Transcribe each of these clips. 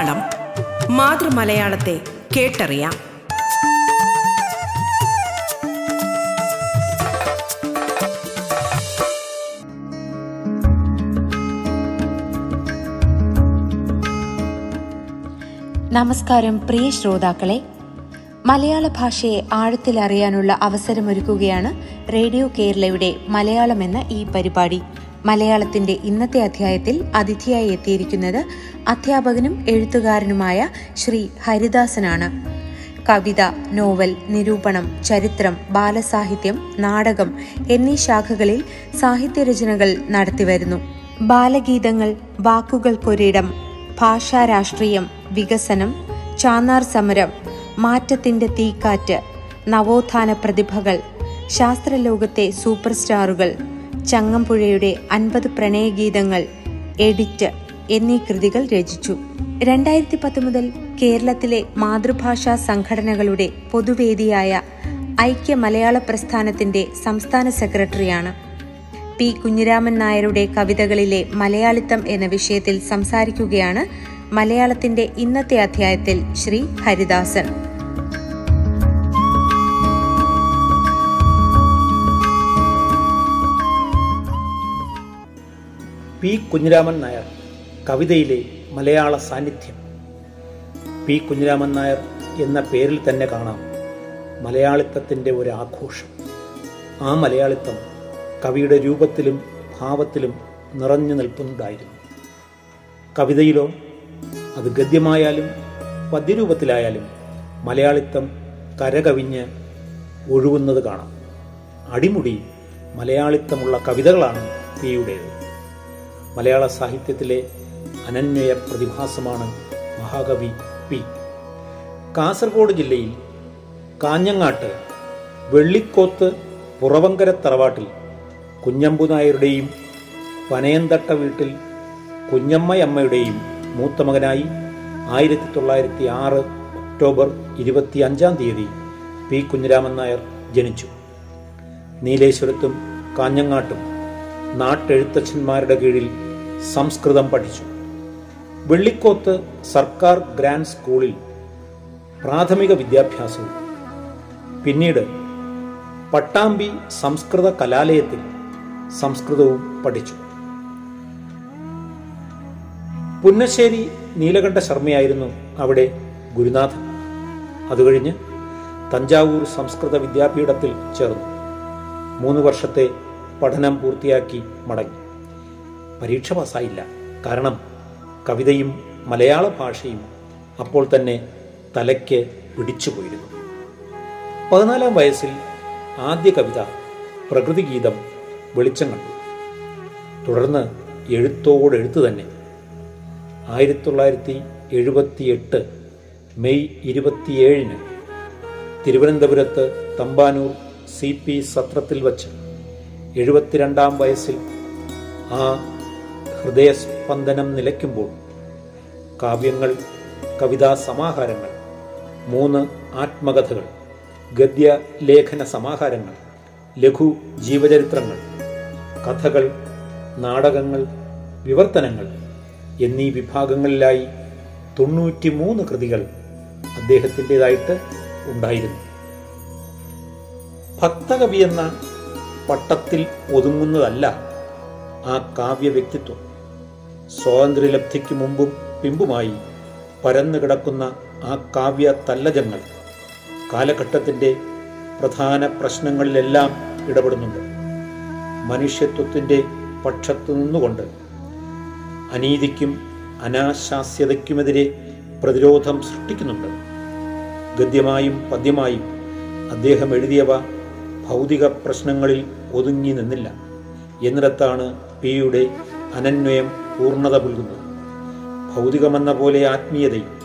മലയാളം മാതൃമലയാളത്തെ കേട്ടറിയാം. നമസ്കാരം പ്രിയ ശ്രോതാക്കളെ. മലയാള ഭാഷയെ ആഴത്തിൽ അറിയാനുള്ള അവസരമൊരുക്കുകയാണ് റേഡിയോ കേരളയുടെ മലയാളം എന്ന ഈ പരിപാടി. മലയാളത്തിന്റെ ഇന്നത്തെ അധ്യായത്തിൽ അതിഥിയായി എത്തിയിരിക്കുന്നത് അധ്യാപകനും എഴുത്തുകാരനുമായ ശ്രീ ഹരിദാസനാണ്. കവിത നോവൽ നിരൂപണം ചരിത്രം ബാലസാഹിത്യം നാടകം എന്നീ ശാഖകളിൽ സാഹിത്യരചനകൾ നടത്തിവരുന്നു ബാലഗീതങ്ങൾ വാക്കുകൾക്കൊരിടം ഭാഷാരാഷ്ട്രീയം വികസനം ചാന്നാർ സമരം മാറ്റത്തിന്റെ തീക്കാറ്റ് നവോത്ഥാന പ്രതിഭകൾ ശാസ്ത്രലോകത്തെ സൂപ്പർ സ്റ്റാറുകൾ ചങ്ങമ്പുഴയുടെ അൻപത് പ്രണയഗീതങ്ങൾ എഡിറ്റ് എന്നീ കൃതികൾ രചിച്ചു. രണ്ടായിരത്തി പത്ത് മുതൽ കേരളത്തിലെ മാതൃഭാഷാ സംഘടനകളുടെ പൊതുവേദിയായ ഐക്യ മലയാള പ്രസ്ഥാനത്തിന്റെ സംസ്ഥാന സെക്രട്ടറിയാണ്. പി. കുഞ്ഞിരാമൻ നായരുടെ കവിതകളിലെ മലയാളിത്തം എന്ന വിഷയത്തിൽ സംസാരിക്കുകയാണ് മലയാളത്തിന്റെ ഇന്നത്തെ അധ്യായത്തിൽ ശ്രീ ഹരിദാസൻ. പി കുഞ്ഞിരാമൻ നായർ കവിതയിലെ മലയാള സാന്നിധ്യം. പി കുഞ്ഞിരാമൻ നായർ എന്ന പേരിൽ തന്നെ കാണാം മലയാളിത്തത്തിന്റെ ഒരു ആഘോഷം. ആ മലയാളിത്തം കവിയുടെ രൂപത്തിലും ഭാവത്തിലും നിറഞ്ഞു നിൽക്കുന്നതായിരുന്നു. കവിതയിലോ അത് ഗദ്യമായാലും പദ്യരൂപത്തിലായാലും മലയാളിത്തം കരകവിഞ്ഞ് ഒഴുകുന്നത് കാണാം. അടിമുടി മലയാളിത്തമുള്ള കവിതകളാണ് പിയുടേത്. മലയാള സാഹിത്യത്തിലെ അനന്വയ പ്രതിഭാസമാണ് മഹാകവി പി. കാസർഗോഡ് ജില്ലയിൽ കാഞ്ഞങ്ങാട്ട് വെള്ളിക്കോത്ത് പുറവങ്കര തറവാട്ടിൽ കുഞ്ഞമ്പു നായരുടെയും പനയന്തട്ട വീട്ടിൽ കുഞ്ഞമ്മയമ്മയുടെയും മൂത്ത മകനായി ആയിരത്തി തൊള്ളായിരത്തി ആറ് ഒക്ടോബർ ഇരുപത്തി അഞ്ചാം തീയതി പി. കുഞ്ഞിരാമൻ നായർ ജനിച്ചു. നീലേശ്വരത്തും കാഞ്ഞങ്ങാട്ടും നാട്ടെഴുത്തച്ഛന്മാരുടെ കീഴിൽ സംസ്കൃതം പഠിച്ചു. വെള്ളിക്കോത്ത് സർക്കാർ ഗ്രാൻഡ് സ്കൂളിൽ പ്രാഥമിക വിദ്യാഭ്യാസവും പിന്നീട് പട്ടാമ്പി സംസ്കൃത കലാലയത്തിൽ സംസ്കൃതവും പഠിച്ചു. പുന്നശ്ശേരി നീലകണ്ഠ ശർമ്മയായിരുന്നു അവിടെ ഗുരുനാഥൻ. അതുകഴിഞ്ഞ് തഞ്ചാവൂർ സംസ്കൃത വിദ്യാപീഠത്തിൽ ചേർന്നു. മൂന്ന് വർഷത്തെ പഠനം പൂർത്തിയാക്കി മടങ്ങി. പരീക്ഷ പാസ്സായില്ല. കാരണം കവിതയും മലയാള ഭാഷയും അപ്പോൾ തന്നെ തലയ്ക്ക് പിടിച്ചുപോയിരുന്നു പതിനാലാം വയസ്സിൽ ആദ്യ കവിത പ്രകൃതിഗീതം വെളിച്ചം കണ്ടു. തുടർന്ന് എഴുത്തോടെഴുത്ത് തന്നെ. ആയിരത്തി തൊള്ളായിരത്തി എഴുപത്തി എട്ട് മെയ് ഇരുപത്തിയേഴിന് തിരുവനന്തപുരത്ത് തമ്പാനൂർ സി പി സത്രത്തിൽ വച്ച് എഴുപത്തിരണ്ടാം വയസ്സിൽ ആ ഹൃദയസ്പന്ദനം നിലയ്ക്കുമ്പോൾ കാവ്യങ്ങൾ കവിതാ സമാഹാരങ്ങൾ മൂന്ന് ആത്മകഥകൾ ഗദ്യ ലേഖന സമാഹാരങ്ങൾ ലഘു ജീവചരിത്രങ്ങൾ കഥകൾ നാടകങ്ങൾ വിവർത്തനങ്ങൾ എന്നീ വിഭാഗങ്ങളിലായി തൊണ്ണൂറ്റി മൂന്ന് കൃതികൾ അദ്ദേഹത്തിന്റെതായിട്ട് ഉണ്ടായിരുന്നു. ഭക്തകവി എന്ന പട്ടത്തിൽ ഒതുങ്ങുന്നതല്ല ആ കാവ്യ വ്യക്തിത്വം. സ്വാതന്ത്ര്യലബ്ധിക്ക് മുമ്പും പിമ്പുമായി പരന്നു കിടക്കുന്ന ആ കാവ്യ തല്ലജങ്ങൾ കാലഘട്ടത്തിന്റെ പ്രധാന പ്രശ്നങ്ങളിലെല്ലാം ഇടപെടുന്നുണ്ട്. മനുഷ്യത്വത്തിന്റെ പക്ഷത്തു നിന്നുകൊണ്ട് അനീതിക്കും അനാശാസ്യതയ്ക്കുമെതിരെ പ്രതിരോധം സൃഷ്ടിക്കുന്നുണ്ട്. ഗദ്യമായും പദ്യമായും അദ്ദേഹം എഴുതിയവ ഭൗതിക പ്രശ്നങ്ങളിൽ ഒതുങ്ങി നിന്നില്ല. എന്നിടത്താണ് പിയുടെ അനന്വയം പൂർണത പുൽകുന്നു. ഭൗതികമെന്ന പോലെ ആത്മീയതയും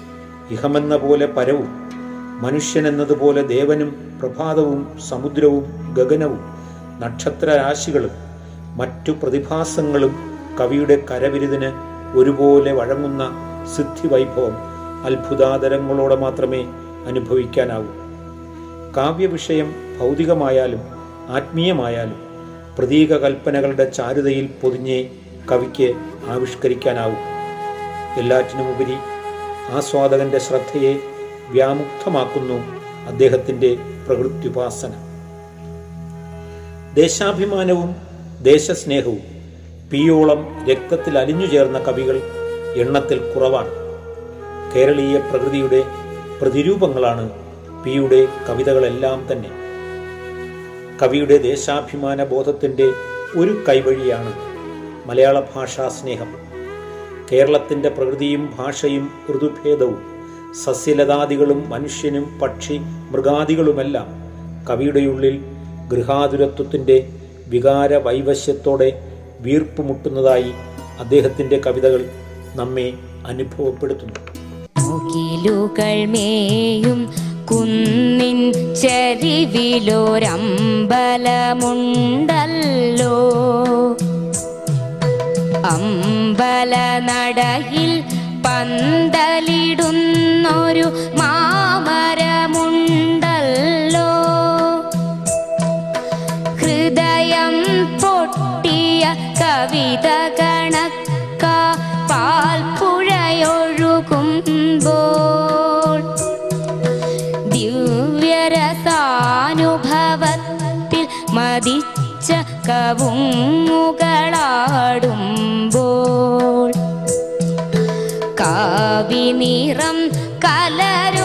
ഇഹമെന്ന പോലെ പരവും മനുഷ്യനെന്നതുപോലെ ദേവനും പ്രഭാതവും സമുദ്രവും ഗഗനവും നക്ഷത്രരാശികളും മറ്റു പ്രതിഭാസങ്ങളും കവിയുടെ കരവിരുതിന് ഒരുപോലെ വഴങ്ങുന്ന സിദ്ധിവൈഭവം അത്ഭുതാതരങ്ങളോടെ മാത്രമേ അനുഭവിക്കാനാവൂ. കാവ്യവിഷയം ഭൗതികമായാലും ആത്മീയമായാലും പ്രതീക കൽപ്പനകളുടെ ചാരുതയിൽ പൊതിഞ്ഞേ കവിക്ക് ആവിഷ്കരിക്കാനാവും. എല്ലാറ്റിനുമുപരി ആസ്വാദകന്റെ ശ്രദ്ധയെ വ്യാമുക്തമാക്കുന്നു അദ്ദേഹത്തിന്റെ പ്രകൃത്യുപാസന. ദേശാഭിമാനവും ദേശസ്നേഹവും പിയോളം രക്തത്തിൽ അലിഞ്ഞു ചേർന്ന കവികൾ എണ്ണത്തിൽ കുറവാണ്. കേരളീയ പ്രകൃതിയുടെ പ്രതിരൂപങ്ങളാണ് പിയുടെ കവിതകളെല്ലാം തന്നെ. കവിയുടെ ദേശാഭിമാന ബോധത്തിന്റെ ഒരു കൈവഴിയാണ് മലയാള ഭാഷാ സ്നേഹം. കേരളത്തിന്റെ പ്രകൃതിയും ഭാഷയും ഋതുഭേദവും സസ്യലതാദികളും മനുഷ്യനും പക്ഷി മൃഗാദികളുമെല്ലാം കവിയുടെ ഉള്ളിൽ ഗൃഹാതുരത്വത്തിന്റെ വികാര വൈവശ്യത്തോടെ വീർപ്പുമുട്ടുന്നതായി അദ്ദേഹത്തിന്റെ കവിതകൾ നമ്മെ അനുഭവപ്പെടുത്തുന്നു. കുന്നിൻ ചരിവിലൊരമ്പലമുണ്ടല്ലോ. അമ്പല നടയിൽ പന്തലിടുന്നൊരു മാമരമുണ്ടല്ലോ. ഹൃദയം പൊട്ടിയ കവിത കണക്ക പാൽപ്പുഴയൊഴുകുമ്പോൾ. ദിവ്യരസാനുഭവത്തിൽ മതിച്ച കവുങ്ങുകളാടുമ്പോൾ കാവിനിറം കലരും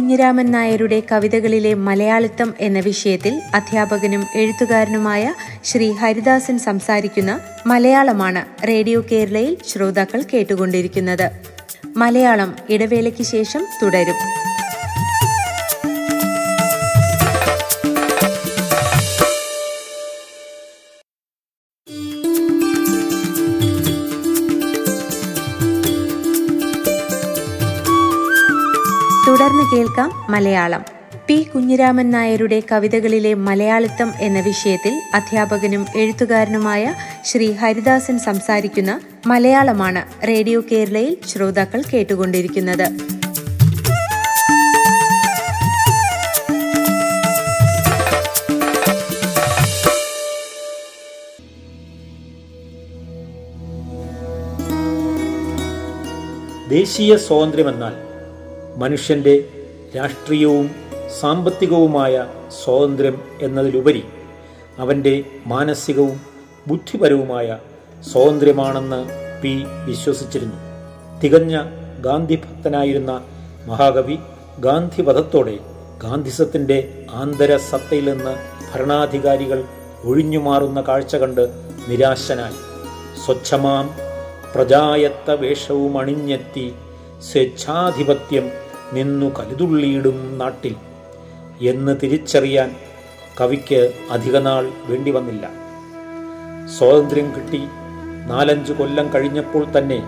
കുഞ്ഞിരാമൻ നായരുടെ കവിതകളിലെ മലയാളിത്തം എന്ന വിഷയത്തിൽ അധ്യാപകനും എഴുത്തുകാരനുമായ ശ്രീ ഹരിദാസൻ സംസാരിക്കുന്ന മലയാളമാണ് റേഡിയോ കേരളയിൽ ശ്രോതാക്കൾ കേട്ടുകൊണ്ടിരിക്കുന്നത്. മലയാളം ഇടവേളയ്ക്ക് ശേഷം തുടരും. കേൾക്കാം മലയാളം. പി. കുഞ്ഞിരാമൻ നായരുടെ കവിതകളിലെ മലയാളിത്തം എന്ന വിഷയത്തിൽ അധ്യാപകനും എഴുത്തുകാരനുമായ ശ്രീ ഹരിദാസൻ സംസാരിക്കുന്ന മലയാളമാണ് റേഡിയോ കേരളയിൽ ശ്രോതാക്കൾ കേട്ടുകൊണ്ടിരിക്കുന്നത്. ദേശീയ സ്വാതന്ത്ര്യമെന്നാൽ മനുഷ്യന്റെ രാഷ്ട്രീയവും സാമ്പത്തികവുമായ സ്വാതന്ത്ര്യം എന്നതിലുപരി അവന്റെ മാനസികവും ബുദ്ധിപരവുമായ സ്വാതന്ത്ര്യമാണെന്ന് പി വിശ്വസിച്ചിരുന്നു. തികഞ്ഞ ഗാന്ധിഭക്തനായിരുന്ന മഹാകവി ഗാന്ധിവധത്തോടെ ഗാന്ധിസത്തിന്റെ ആന്തരസത്തയിൽ നിന്ന് ഭരണാധികാരികൾ ഒഴിഞ്ഞുമാറുന്ന കാഴ്ച കണ്ട് നിരാശനായി. സ്വച്ഛമാം പ്രജായത്ത വേഷവും അണിഞ്ഞെത്തി സ്വേച്ഛാധിപത്യം നിന്നു കലുതുള്ളിയിടും നാട്ടിൽ എന്ന് തിരിച്ചറിയാൻ കവിക്ക് അധികനാൾ വേണ്ടി വന്നില്ല. സ്വാതന്ത്ര്യം കിട്ടി നാലഞ്ച് കൊല്ലം കഴിഞ്ഞപ്പോൾ തന്നെ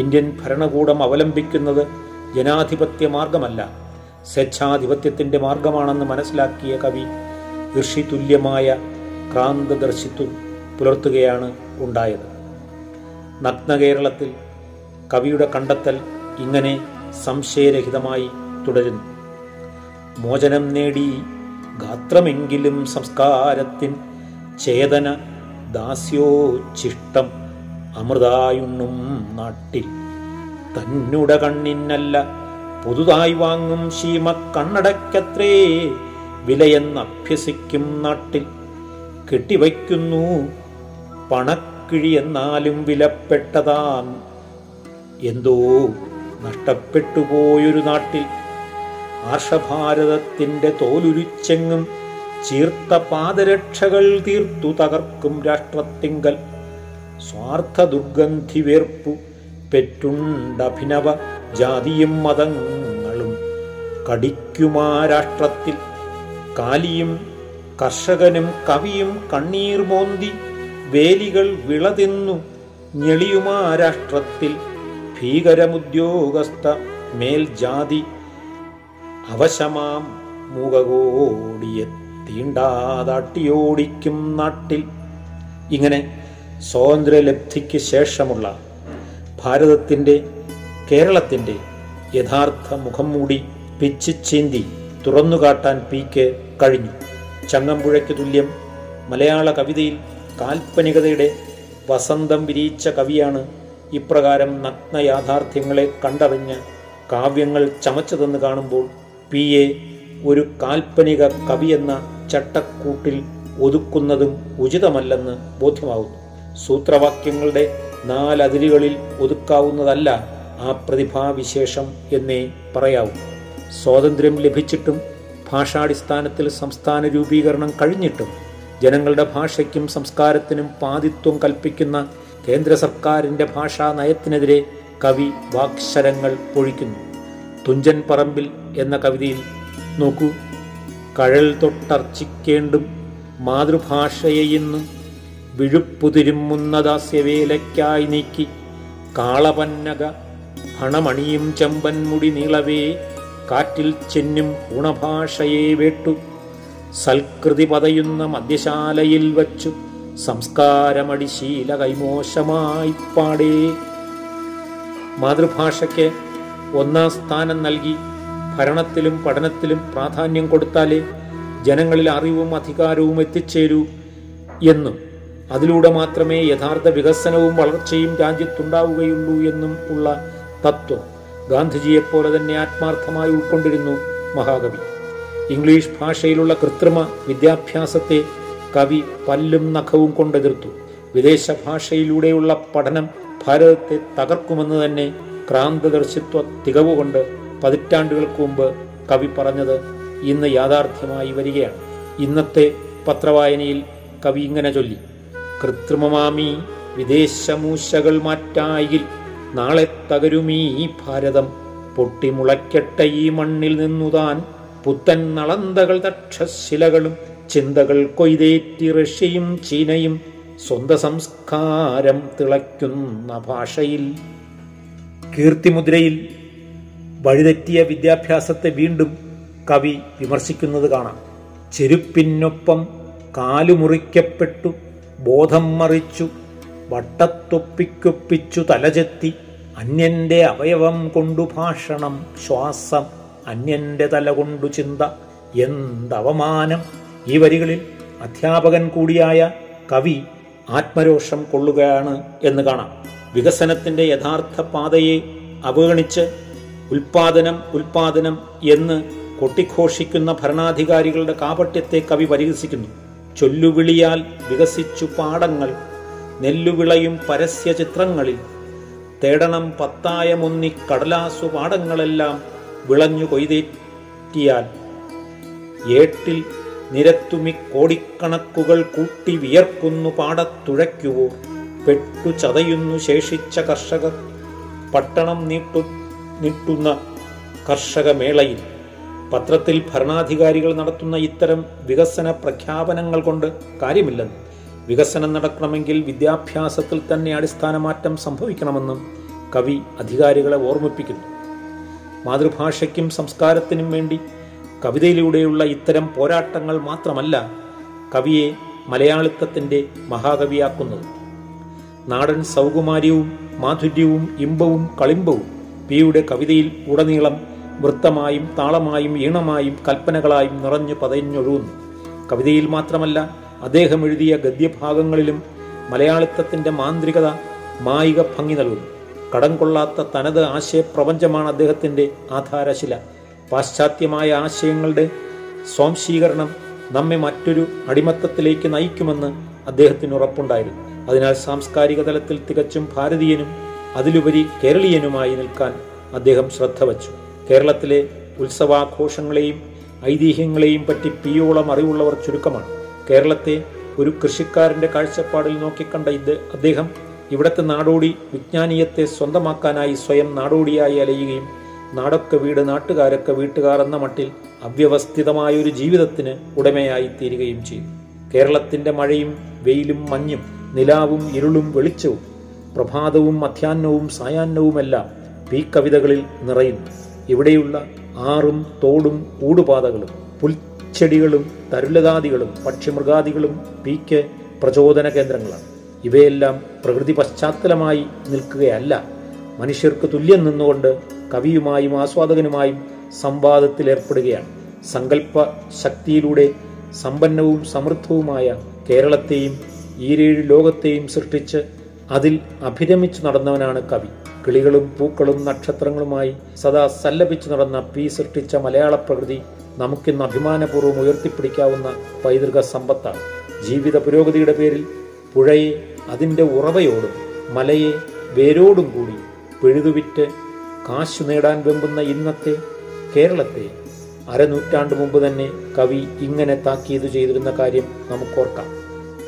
ഇന്ത്യൻ ഭരണകൂടം അവലംബിക്കുന്നത് ജനാധിപത്യ മാർഗമല്ല സ്വേച്ഛാധിപത്യത്തിന്റെ മാർഗമാണെന്ന് മനസ്സിലാക്കിയ കവി ഋഷി തുല്യമായ ക്രാന്തദർശിത്വം പുലർത്തുകയാണ് ഉണ്ടായത്. നഗ്നകേരളത്തിൽ കവിയുടെ കണ്ടെത്തൽ ഇങ്ങനെ സംശയരഹിതമായി തുടരുന്നു. മോചനം നേടി ഗാത്രമെങ്കിലും സംസ്കാരത്തിൻ ചേതന ദാസ്യോച്ഛിഷ്ടം അമൃതായുണ്ണും നാട്ടിൽ. തന്നുട കണ്ണിനല്ല പുതുതായി വാങ്ങും ശീമ കണ്ണടക്കത്രേ വിലയെന്നഭ്യസിക്കും നാട്ടിൽ. കെട്ടിവയ്ക്കുന്നു പണക്കിഴി എന്നാലും വിലപ്പെട്ടതാം എന്തോ നഷ്ടപ്പെട്ടു പോയൊരു നാട്ടിൽ ആർഷഭാരതത്തിന്റെ തോലുരിച്ചെങ്ങും ചീർത്ത പാദരക്ഷകൾ തീർത്തു തകർക്കും രാഷ്ട്രത്തിങ്കൽ. സ്വാർത്ഥ ദുർഗന്ധി വേർപ്പു പെറ്റുണ്ടഭിനവ ജാതിയും മതങ്ങളും കടിക്കുമാ രാഷ്ട്രത്തിൽ. കാലിയും കർഷകനും കവിയും കണ്ണീർ മോന്തി വേലികൾ വിളതിന്നു ഞെളിയുമാ രാഷ്ട്രത്തിൽ. ഭീകരമുദ്യോഗസ്ഥ മേൽജാതി അവശമാം മൂകകോടിയെ തീണ്ടാതാട്ടിയോടിക്കും നാട്ടിൽ. ഇങ്ങനെ സ്വാതന്ത്ര്യലബ്ധിക്ക് ശേഷമുള്ള ഭാരതത്തിന്റെ കേരളത്തിന്റെ യഥാർത്ഥ മുഖം മൂടി പിച്ചിച്ചീന്തി തുറന്നുകാട്ടാൻ പി കെ കഴിഞ്ഞു. ചങ്ങമ്പുഴയ്ക്ക് തുല്യം മലയാള കവിതയിൽ കാൽപ്പനികതയുടെ വസന്തം വിരിയിച്ച കവിയാണ് ഇപ്രകാരം നഗ്ന യാഥാർത്ഥ്യങ്ങളെ കണ്ടറിഞ്ഞ് കാവ്യങ്ങൾ ചമച്ചതെന്ന് കാണുമ്പോൾ പി എ ഒരു കാൽപ്പനിക കവിയെന്ന ചട്ടക്കൂട്ടിൽ ഒതുക്കുന്നതും ഉചിതമല്ലെന്ന് ബോധ്യമാകുന്നു സൂത്രവാക്യങ്ങളുടെ നാലതിരുകളിൽ ഒതുക്കാവുന്നതല്ല ആ പ്രതിഭാവിശേഷം എന്നേ പറയാവൂ. സ്വാതന്ത്ര്യം ലഭിച്ചിട്ടും ഭാഷാടിസ്ഥാനത്തിൽ സംസ്ഥാന രൂപീകരണം കഴിഞ്ഞിട്ടും ജനങ്ങളുടെ ഭാഷയ്ക്കും സംസ്കാരത്തിനും പാതിത്വം കൽപ്പിക്കുന്ന കേന്ദ്ര സർക്കാരിന്റെ ഭാഷാ നയത്തിനെതിരെ കവി വാക്ഷരങ്ങൾ പൊഴിക്കുന്നു. തുഞ്ചൻ പറമ്പിൽ എന്ന കവിതയിൽ നോക്കൂ കഴൽ തൊട്ടർച്ചിക്കേണ്ടും മാതൃഭാഷയെ ഇന്നും വിഴുപ്പുതിരുമുന്നദാസ്യവേലയ്ക്കായി നീക്കി. കാളപന്നക ഹണമണിയും ചെമ്പൻമുടി നീളവേ കാറ്റിൽ ചെന്നും ഗുണഭാഷയെ വേട്ടു. സൽകൃതി പതയുന്ന മദ്യശാലയിൽ വച്ചു സംസ്കാരമടിശീല കൈമോശമായി പാടേ. മാതൃഭാഷയ്ക്ക് ഒന്നാം സ്ഥാനം നൽകി ഭരണത്തിലും പഠനത്തിലും പ്രാധാന്യം കൊടുത്താലേ ജനങ്ങളിൽ അറിവും അധികാരവും എത്തിച്ചേരൂ എന്നും അതിലൂടെ മാത്രമേ യഥാർത്ഥ വികസനവും വളർച്ചയും രാജ്യത്തുണ്ടാവുകയുള്ളൂ എന്നും ഉള്ള തത്വം ഗാന്ധിജിയെപ്പോലെ തന്നെ ആത്മാർത്ഥമായി ഉൾക്കൊണ്ടിരുന്നു മഹാകവി. ഇംഗ്ലീഷ് ഭാഷയിലുള്ള കൃത്രിമ വിദ്യാഭ്യാസത്തെ കവി പല്ലും നഖവും കൊണ്ടെതിർത്തു. വിദേശ ഭാഷയിലൂടെയുള്ള പഠനം ഭാരതത്തെ തകർക്കുമെന്ന് തന്നെ ക്രാന്തദർശിത്വ തികവുകൊണ്ട് പതിറ്റാണ്ടുകൾക്ക് മുമ്പ് കവി പറഞ്ഞത് ഇന്ന് യാഥാർത്ഥ്യമായി വരികയാണ്. ഇന്നത്തെ പത്രവായനയിൽ കവി ഇങ്ങനെ ചൊല്ലി. കൃത്രിമമാമി വിദേശമൂശകൾ മാറ്റായിൽ നാളെ തകരുമീ ഭാരതം. പൊട്ടിമുളയ്ക്കട്ടെ ഈ മണ്ണിൽ നിന്നുതാൻ പുത്തൻ നളന്തകൾ തക്ഷശിലകളും ചിന്തകൾ കൊയ്തേറ്റി റഷ്യയും ചീനയും സ്വന്ത സംസ്കാരം തിളയ്ക്കുന്ന ഭാഷയിൽ. കീർത്തിമുദ്രയിൽ വഴിതെറ്റിയ വിദ്യാഭ്യാസത്തെ വീണ്ടും കവി വിമർശിക്കുന്നത് കാണാം. ചെരുപ്പിനൊപ്പം കാലുമുറിക്കപ്പെട്ടു ബോധം മറിച്ചു വട്ടത്തൊപ്പിക്കൊപ്പിച്ചു തലചെത്തി അന്യന്റെ അവയവം കൊണ്ടു ഭാഷണം ശ്വാസം അന്യന്റെ തല കൊണ്ടു ചിന്ത എന്തവമാനം ഈ വരികളിൽ അധ്യാപകൻ കൂടിയായ കവി ആത്മരോഷം കൊള്ളുകയാണ് എന്ന് കാണാം. വികസനത്തിന്റെ യഥാർത്ഥ പാതയെ അവഗണിച്ച് ഉൽപാദനം ഉൽപാദനം എന്ന് കൊട്ടിഘോഷിക്കുന്ന ഭരണാധികാരികളുടെ കാപട്യത്തെ കവി പരിഹസിക്കുന്നു. ചൊല്ലുവിളിയാൽ വികസിച്ചു പാടങ്ങൾ നെല്ലുവിളയും പരസ്യ ചിത്രങ്ങളിൽ തേടണം പത്തായമൊന്നി കടലാസു പാടങ്ങളെല്ലാം വിളഞ്ഞു കൊയ്തേറ്റിയാൽ ഏട്ടിൽ നിരത്തുമി കോടിക്കണക്കുകൾ കൂട്ടി വിയർക്കുന്നു പാടത്തുഴയ്ക്കുവോ? പെട്ടു ചതയുന്നു ശേഷിച്ച കർഷകർ പട്ടണം നീട്ടു നീട്ടുന്ന കർഷകമേളയിൽ. പത്രത്തിൽ ഭരണാധികാരികൾ നടത്തുന്ന ഇത്തരം വികസന പ്രഖ്യാപനങ്ങൾ കൊണ്ട് കാര്യമില്ലെന്ന്. വികസനം നടക്കണമെങ്കിൽ വിദ്യാഭ്യാസത്തിൽ തന്നെ അടിസ്ഥാനമാറ്റം സംഭവിക്കണമെന്നും കവി അധികാരികളെ ഓർമ്മിപ്പിക്കുന്നു. മാതൃഭാഷയ്ക്കും സംസ്കാരത്തിനും വേണ്ടി കവിതയിലൂടെയുള്ള ഇത്തരം പോരാട്ടങ്ങൾ മാത്രമല്ല കവിയെ മലയാളിത്വത്തിന്റെ മഹാകവിയാക്കുന്നത്. നാടൻ സൗകുമാര്യവും മാധുര്യവും ഇമ്പവും കളിമ്പവും പിയുടെ കവിതയിൽ ഉടനീളം വൃത്തമായും താളമായും ഈണമായും കൽപ്പനകളായും നിറഞ്ഞു പതഞ്ഞൊഴുകുന്നു. കവിതയിൽ മാത്രമല്ല അദ്ദേഹം എഴുതിയ ഗദ്യഭാഗങ്ങളിലും മലയാളിത്വത്തിന്റെ മാന്ത്രികത മായിക ഭംഗി നൽകുന്നു. കടം കൊള്ളാത്ത തനത് ആശയപ്രപഞ്ചമാണ് അദ്ദേഹത്തിന്റെ ആധാരശില. പാശ്ചാത്യമായ ആശയങ്ങളുടെ സ്വാംശീകരണം നമ്മെ മറ്റൊരു അടിമത്തത്തിലേക്ക് നയിക്കുമെന്ന് അദ്ദേഹത്തിന് ഉറപ്പുണ്ടായിരുന്നു. അതിനാൽ സാംസ്കാരിക തലത്തിൽ തികച്ചും ഭാരതീയനും അതിലുപരി കേരളീയനുമായി നിൽക്കാൻ അദ്ദേഹം ശ്രദ്ധ വച്ചു. കേരളത്തിലെ ഉത്സവാഘോഷങ്ങളെയും ഐതിഹ്യങ്ങളെയും പറ്റി പിയോളം അറിവുള്ളവർ ചുരുക്കമാണ്. കേരളത്തെ ഒരു കൃഷിക്കാരന്റെ കാഴ്ചപ്പാടിൽ നോക്കിക്കണ്ട ഇത് അദ്ദേഹം ഇവിടത്തെ നാടോടി വിജ്ഞാനീയത്തെ സ്വന്തമാക്കാനായി സ്വയം നാടോടിയായി അലയുകയും നാടൊക്കെ വീട് നാട്ടുകാരൊക്കെ വീട്ടുകാർ എന്ന മട്ടിൽ അവ്യവസ്ഥിതമായ ഒരു ജീവിതത്തിന് ഉടമയായി തീരുകയും ചെയ്തു. കേരളത്തിന്റെ മഴയും വെയിലും മഞ്ഞും നിലാവും ഇരുളും വെളിച്ചവും പ്രഭാതവും മധ്യാഹ്നവും സായാഹ്നവുമെല്ലാം ഈ കവിതകളിൽ നിറയുന്നു. ഇവിടെയുള്ള ആറും തോടും ഊടുപാതകളും പുൽച്ചെടികളും തരുലതാദികളും പക്ഷിമൃഗാദികളും പീക്ക് പ്രചോദന കേന്ദ്രങ്ങളാണ്. ഇവയെല്ലാം പ്രകൃതി പശ്ചാത്തലമായി നിൽക്കുകയല്ല മനുഷ്യർക്ക് തുല്യം നിന്നുകൊണ്ട് കവിയുമായും ആസ്വാദകനുമായും സംവാദത്തിൽ ഏർപ്പെടുകയാണ്. സങ്കല്പ ശക്തിയിലൂടെ സമ്പന്നവും സമൃദ്ധവുമായ കേരളത്തെയും ഈരേഴ് ലോകത്തെയും സൃഷ്ടിച്ച് അതിൽ അഭിരമിച്ചു നടന്നവനാണ് കവി. കിളികളും പൂക്കളും നക്ഷത്രങ്ങളുമായി സദാ സല്ലപിച്ചു നടന്ന പി സൃഷ്ടിച്ച മലയാള പ്രകൃതി നമുക്കിന്ന് അഭിമാനപൂർവം ഉയർത്തിപ്പിടിക്കാവുന്ന പൈതൃക സമ്പത്താണ്. ജീവിത പുരോഗതിയുടെ പേരിൽ പുഴയെ അതിന്റെ ഉറവയോടും മലയെ വേരോടും കൂടി പിഴുതുവിറ്റ് കാശു നേടാൻ വെമ്പുന്ന ഇന്നത്തെ കേരളത്തെ അരനൂറ്റാണ്ട് മുമ്പ് തന്നെ കവി ഇങ്ങനെ താക്കീത് ചെയ്തിരുന്ന കാര്യം നമുക്കോർക്കാം.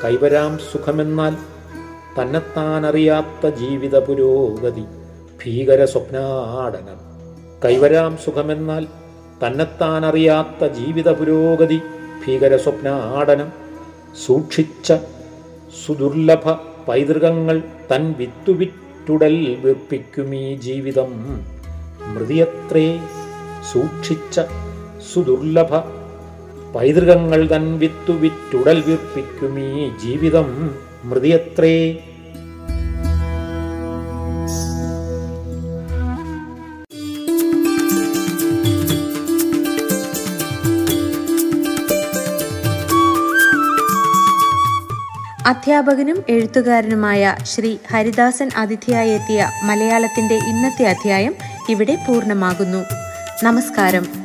കൈവരാം സുഖമെന്നാൽ തന്നെത്താനറിയാത്ത ജീവിത പുരോഗതി ഭീകര സ്വപ്നാടനം. കൈവരാം സുഖമെന്നാൽ തന്നെത്താനറിയാത്ത ജീവിത പുരോഗതി ഭീകര സ്വപ്നാടനം. സൂക്ഷിച്ച സുദുർലഭ പൈതൃകങ്ങൾ തൻ വിത്തുവിറ്റുടൽ ഈ ജീവിതം. മൃതിയത്രേ സൂക്ഷിച്ച സുദുർലഭ പൈതൃകങ്ങൾ തൻ വിത്തു വിത്തുവിറ്റുടൽ വീർപ്പിക്കുമീ ജീവിതം. മൃതിയത്രേ അധ്യാപകനും എഴുത്തുകാരനുമായ ശ്രീ ഹരിദാസൻ അതിഥിയായി എത്തിയ മലയാളത്തിന്റെ ഇന്നത്തെ അധ്യായം ഇവിടെ പൂർണമാകുന്നു. നമസ്കാരം.